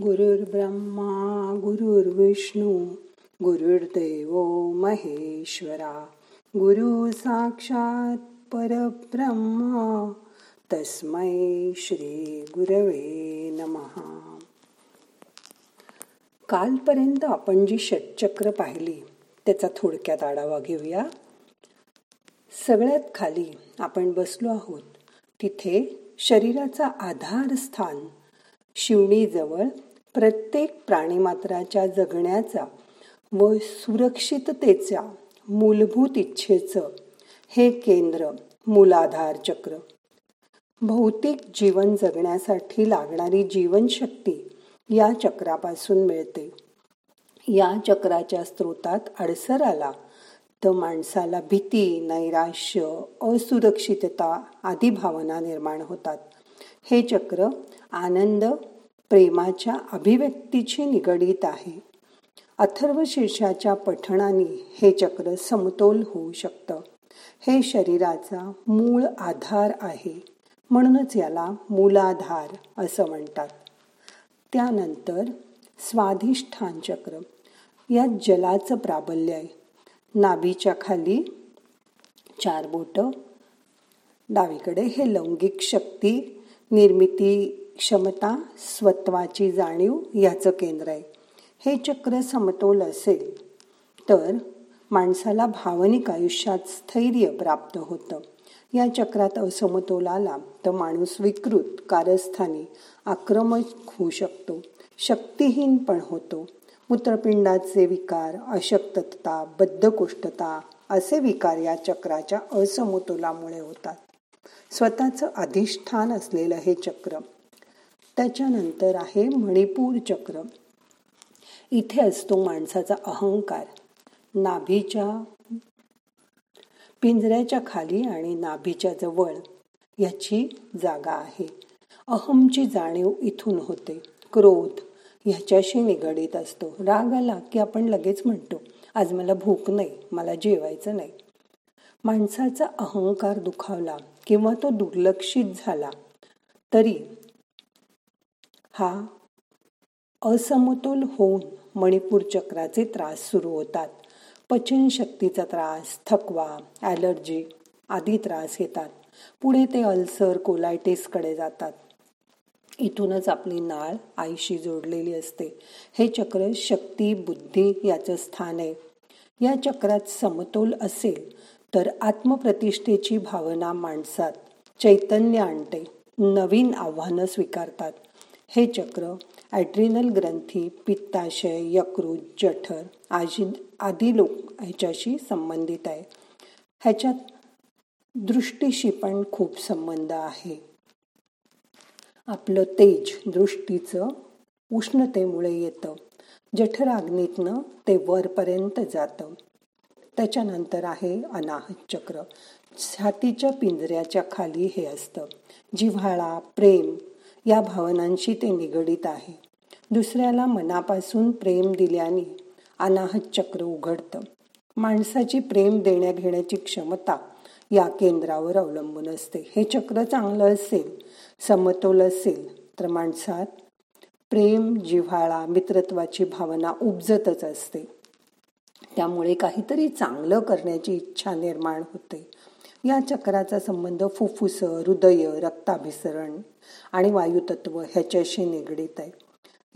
गुरुर्ब्रह्मा गुरुर्विष्णू गुरुर्देव महेश्वरा गुरु साक्षात परब्रह्मा तस्मै श्री गुरवे नमहा कालपर्यंत आपण जी षटचक्र पाहिली त्याचा थोडक्यात आढावा घेऊया. सगळ्यात खाली आपण बसलो आहोत तिथे शरीराचा आधार स्थान शिवणीजवळ प्रत्येक प्राणीमात्राच्या जगण्याचा व सुरक्षिततेच्या मूलभूत इच्छेचं हे केंद्र मूलाधार चक्र. भौतिक जीवन जगण्यासाठी लागणारी जीवनशक्ती या चक्रापासून मिळते. या चक्राच्या स्रोतात अडसर आला तर माणसाला भीती नैराश्य असुरक्षितता आदी भावना निर्माण होतात. हे चक्र आनंद प्रेमाच्या अभिव्यक्तीची निगडीत आहे. अथर्व शीर्षाच्या पठणाने हे चक्र समतोल होऊ शकतं. हे शरीराचा मूळ आधार आहे. म्हणूनच याला मूलाधार असं म्हणतात. त्यानंतर स्वाधिष्ठान चक्र. या जलाचं प्राबल्य आहे. नाभीच्या खाली चार बोट. डावीकडे हे लैंगिक शक्ती निर्मिती क्षमता स्वत्वाची जाणीव याचं केंद्र आहे. हे चक्र समतोल असेल तर माणसाला भावनिक आयुष्यात स्थैर्य प्राप्त होतं. या चक्रात असमतोल आला तर माणूस विकृत कारस्थानी आक्रमक होऊ शकतो. शक्तिहीन पण होतो. मूत्रपिंडाचे विकार अशक्तता बद्धकोष्ठता असे विकार या चक्राच्या असमतोलामुळे होतात. स्वतःचं अधिष्ठान असलेलं हे चक्र त्याच्यानंतर आहे मणिपूर चक्र. इथे असतो माणसाचा अहंकार. नाभीच्या पिंजऱ्याच्या खाली आणि नाभीच्या जवळ याची जागा आहे. अहमची जाणीव इथून होते. क्रोध ह्याच्याशी निगडीत असतो. राग आला की आपण लगेच म्हणतो आज मला भूक नाही मला जेवायचं नाही. माणसाचा अहंकार दुखावला किंवा तो दुर्लक्षित झाला तरी हा. असमतोल होऊन मणिपूर चक्राचे त्रास सुरू होतात. पचनशक्तीचा त्रास थकवा ॲलर्जी आदी त्रास येतात. पुढे ते अल्सर कोलायटिसकडे जातात. इथूनच आपली नाळ आईशी जोडलेली असते. हे चक्र शक्ती बुद्धी याचं स्थान आहे. या चक्रात समतोल असेल तर आत्मप्रतिष्ठेची भावना माणसात चैतन्य आणते. नवीन आव्हानं स्वीकारतात. हे चक्र ॲड्रिनल ग्रंथी पित्ताशय यकृत जठर आजी आदी लोक ह्याच्याशी संबंधित आहे. ह्याच्यात दृष्टीशी पण खूप संबंध आहे. आपलं तेज दृष्टीचं उष्णतेमुळे येतं. जठराग्नीतनं ते वरपर्यंत जातं. त्याच्यानंतर आहे अनाहत चक्र. छातीच्या पिंजऱ्याच्या खाली हे असतं. जिव्हाळा प्रेम या भावनांशी ते निगडीत आहे. दुसऱ्याला मनापासून प्रेम दिल्याने अनाहत चक्र उघडतं. माणसाची प्रेम देण्या घेण्याची क्षमता या केंद्रावर अवलंबून असते. हे चक्र चांगलं असेल समतोल असेल तर माणसात प्रेम जिव्हाळा मित्रत्वाची भावना उपजतच असते. त्यामुळे काहीतरी चांगलं करण्याची इच्छा निर्माण होते. या चक्राचा संबंध फुफ्फुस हृदय रक्ताभिसरण आणि वायुतत्व ह्याच्याशी निगडीत आहे.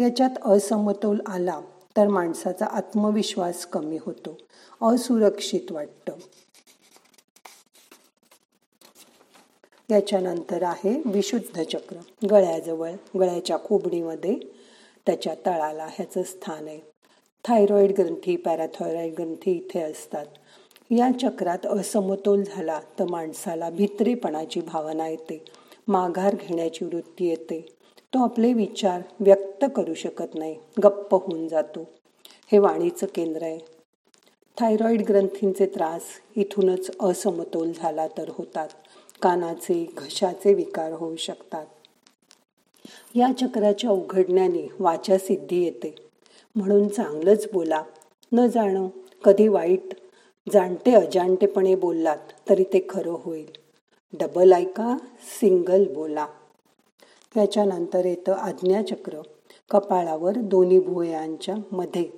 याच्यात असमतोल आला तर माणसाचा आत्मविश्वास कमी होतो असुरक्षित वाटतं. याच्यानंतर आहे विशुद्ध चक्र. गळ्याजवळ गळ्याच्या खोबणीमध्ये त्याच्या तळाला ह्याचं स्थान आहे. थायरॉईड ग्रंथी पॅराथॉयरॉइड ग्रंथी इथे असतात. या चक्रात असमतोल झाला तर माणसाला भित्रेपणाची भावना येते. माघार घेण्याची वृत्ती येते. तो आपले विचार व्यक्त करू शकत नाही. गप्प होऊन जातो. हे वाणीचं केंद्र आहे. थायरॉईड ग्रंथींचे त्रास इथूनच असमतोल झाला तर होतात. कानाचे घशाचे विकार होऊ शकतात. या चक्राच्या उघडण्याने वाचा सिद्धी येते. म्हणून चांगलंच बोला. न जाणं कधी वाईट जाणते अजाणतेपणे बोललात तरी ते खरं होईल. डबल ऐका सिंगल बोला. त्याच्यानंतर येतं आज्ञाचक्र कपाळावर दोन्ही भुवयांच्या मध्ये.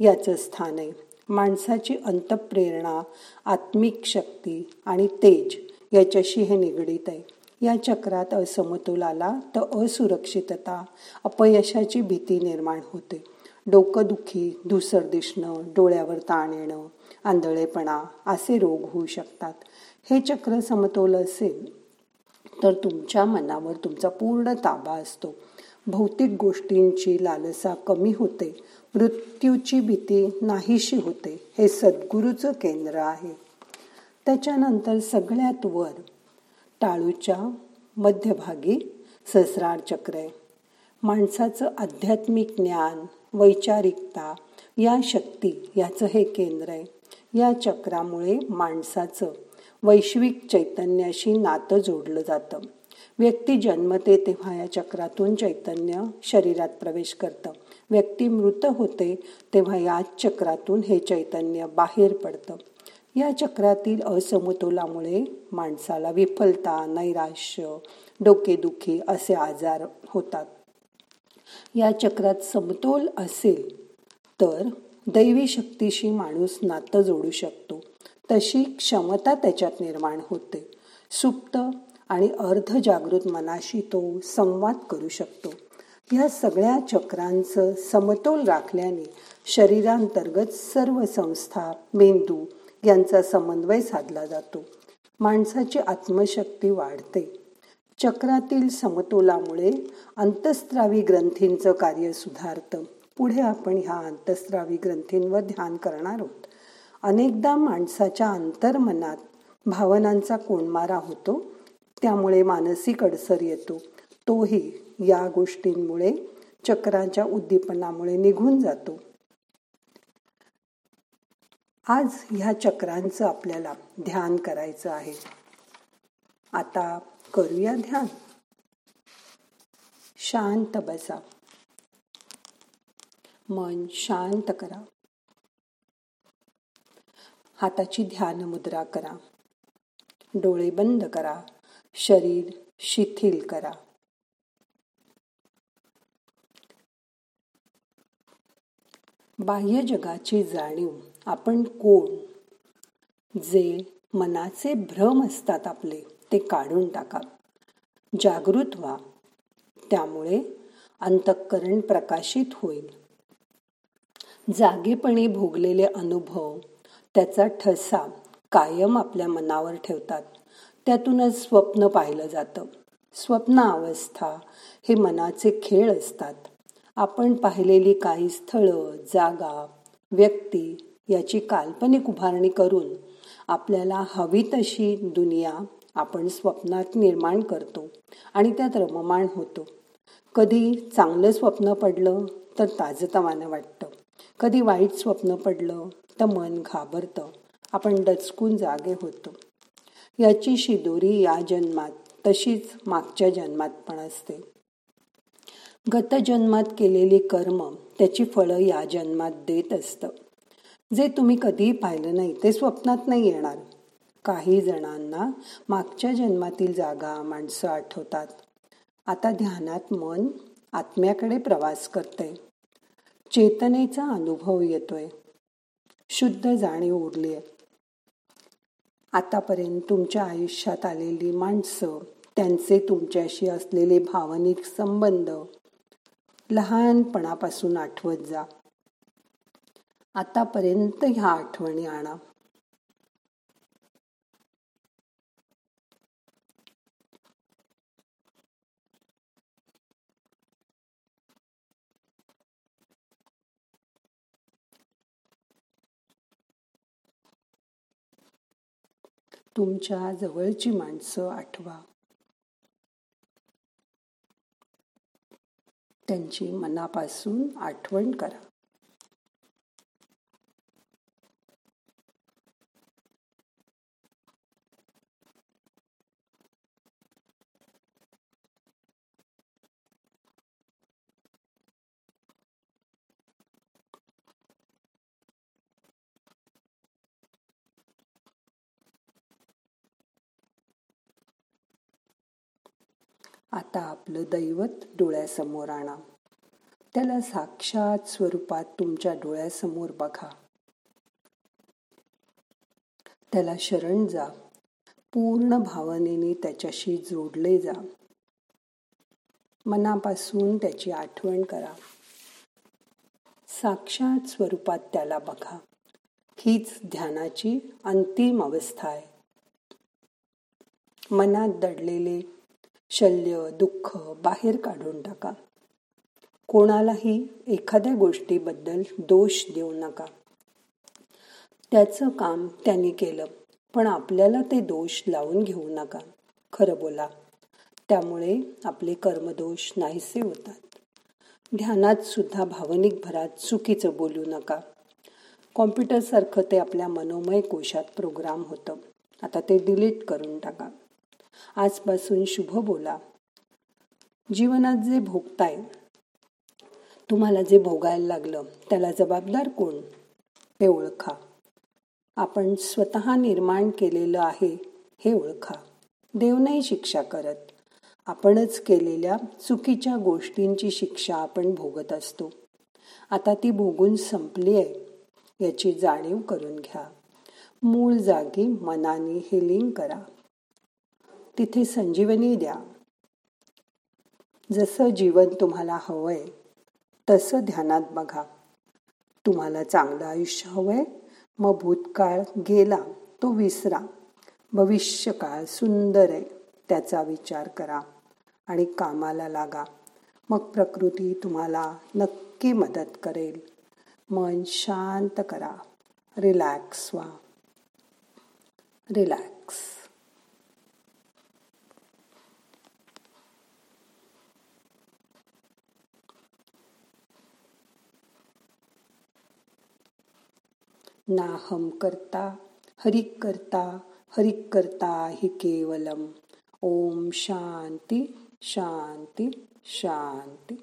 याचं स्थान आहे. माणसाची अंतप्रेरणा आत्मिक शक्ती आणि तेज याच्याशी हे निगडीत आहे. या चक्रात असमतोल आला तर असुरक्षितता अपयशाची भीती निर्माण होते. डोकंदुखी धुसर दिसणं डोळ्यावर ताण येणं आंधळेपणा असे रोग होऊ शकतात. हे चक्र समतोल असेल तर तुमच्या मनावर तुमचा पूर्ण ताबा असतो. भौतिक गोष्टींची लालसा कमी होते. मृत्यूची भीती नाहीशी होते. हे सद्गुरूचं केंद्र आहे. त्याच्यानंतर सगळ्यात वर टाळूच्या मध्यभागी सहस्रार चक्र. आहे माणसाचं आध्यात्मिक ज्ञान वैचारिकता या शक्ती याचं हे केंद्र आहे. या चक्रामुळे माणसाचं वैश्विक चैतन्याशी नातं जोडलं जातं. व्यक्ती जन्मते तेव्हा या चक्रातून चैतन्य शरीरात प्रवेश करतं. व्यक्ती मृत होते तेव्हा या चक्रातून हे चैतन्य बाहेर पडतं. या चक्रातील असमतोलामुळे माणसाला विफलता नैराश्य डोकेदुखी असे आजार होतात. या चक्रात समतोल असेल तर दैवी शक्तीशी माणूस नातं जोडू शकतो. तशी क्षमता त्याच्यात निर्माण होते. सुप्त आणि अर्धजागृत मनाशी तो संवाद करू शकतो. या सगळ्या चक्रांचं समतोल राखल्याने शरीरांतर्गत सर्व संस्था मेंदू यांचा समन्वय साधला जातो. माणसाची आत्मशक्ती वाढते. चक्रातील समतोलामुळे अंतस्त्रावी ग्रंथींचं कार्य सुधारतं. पुढे आपण ह्या अंतस्त्रावी ग्रंथींवर ध्यान करणार आहोत. अनेकदा माणसाच्या अंतर्मनात भावनांचा कोणमारा होतो त्यामुळे मानसिक अडसर येतो. तोही या गोष्टींमुळे चक्राच्या उद्दीपनामुळे निघून जातो. आज ह्या चक्रांचं आपल्याला ध्यान करायचं आहे. आता करूया ध्यान. शांत बसा. मन शांत करा. हाताची ध्यान मुद्रा करा. डोळे बंद करा. शरीर शिथिल करा. बाह्य जगाची जाणीव. आपण कोण? जे मनाचे भ्रम असतात आपले. ते काढून टाका. जागृत व्हा. त्यामुळे अंतःकरण प्रकाशित होईल. जागेपणे भोगलेले अनुभव त्याचा ठसा कायम आपल्या मनावर ठेवतात. त्यातूनच स्वप्न पाहिलं जातं. स्वप्न अवस्था हे मनाचे खेळ असतात. आपण पाहिलेली काही स्थळं जागा व्यक्ती याची काल्पनिक उभारणी करून आपल्याला हवी तशी दुनिया आपण स्वप्नात निर्माण करतो आणि त्यात रममाण होतो. कधी चांगलं स्वप्न पडलं तर ताजतवानं वाटतं. कधी वाईट स्वप्न पडलं तर मन घाबरतं. आपण डचकून जागे होतो. याची शिदोरी या जन्मात तशीच मागच्या जन्मात पण असते. गत जन्मात केलेली कर्म त्याची फळं या जन्मात देत असतं. जे तुम्ही कधीही पाहिलं नाही ते स्वप्नात नाही येणार. काही जणांना मागच्या जन्मातील जागा माणसं आठवतात. आता ध्यानात मन आत्म्याकडे प्रवास करते. चेतनेचा अनुभव येतोय. शुद्ध जाणीव उरली आहे आतापर्यंत तुमच्या आयुष्यात आलेली माणसं त्यांचे तुमच्याशी असलेले भावनिक संबंध लहानपणापासून आठवत जा. आतापर्यंत ह्या आठवणी आणा. तुमच्या जवळची माणसं आठवा. त्यांची मनापासून आठवण करा. आता आपलं दैवत डोळ्यासमोर आणा. त्याला साक्षात स्वरूपात तुमच्या डोळ्यासमोर बघा. त्याला शरण जा. पूर्ण भावनेने त्याच्याशी जोडले जा. मनापासून त्याची आठवण करा. साक्षात स्वरूपात त्याला बघा. हीच ध्यानाची अंतिम अवस्था आहे. मनात दडलेले शल्य दुःख बाहेर काढून टाका. कोणालाही एखाद्या गोष्टीबद्दल दोष देऊ नका. त्याचं काम त्यांनी केलं पण आपल्याला ते दोष लावून घेऊ नका. खरं बोला. त्यामुळे आपले कर्मदोष नाहीसे होतात. ध्यानात सुद्धा भावनिक भरात चुकीचं बोलू नका. कॉम्प्युटरसारखं ते आपल्या मनोमय कोशात प्रोग्राम होतं. आता ते डिलीट करून टाका. आजपासून शुभ बोला. जीवनात जे भोगताय तुम्हाला जे भोगायला लागलं त्याला जबाबदार कोण? हे ओळखा. आपण स्वतः निर्माण केलेलं आहे हे ओळखा. देव नाही शिक्षा करत. आपणच केलेल्या चुकीच्या गोष्टींची शिक्षा आपण भोगत असतो. आता ती भोगून संपली आहे याची जाणीव करून घ्या. मूळ जागी मनाने हिलिंग करा. तिथे संजीवनी द्या. जसं जीवन तुम्हाला हवंय तसं ध्यानात बघा. तुम्हाला चांगलं आयुष्य हवंय मग भूतकाळ गेला तो विसरा. भविष्यकाळ सुंदर आहे त्याचा विचार करा आणि कामाला लागा. मग प्रकृती तुम्हाला नक्की मदत करेल. मन शांत करा. रिलॅक्स व्हा. रिलॅक्स. नाहम करता हरिक करता हरिक करता हि केवलम। ओम शांती शांती शांती।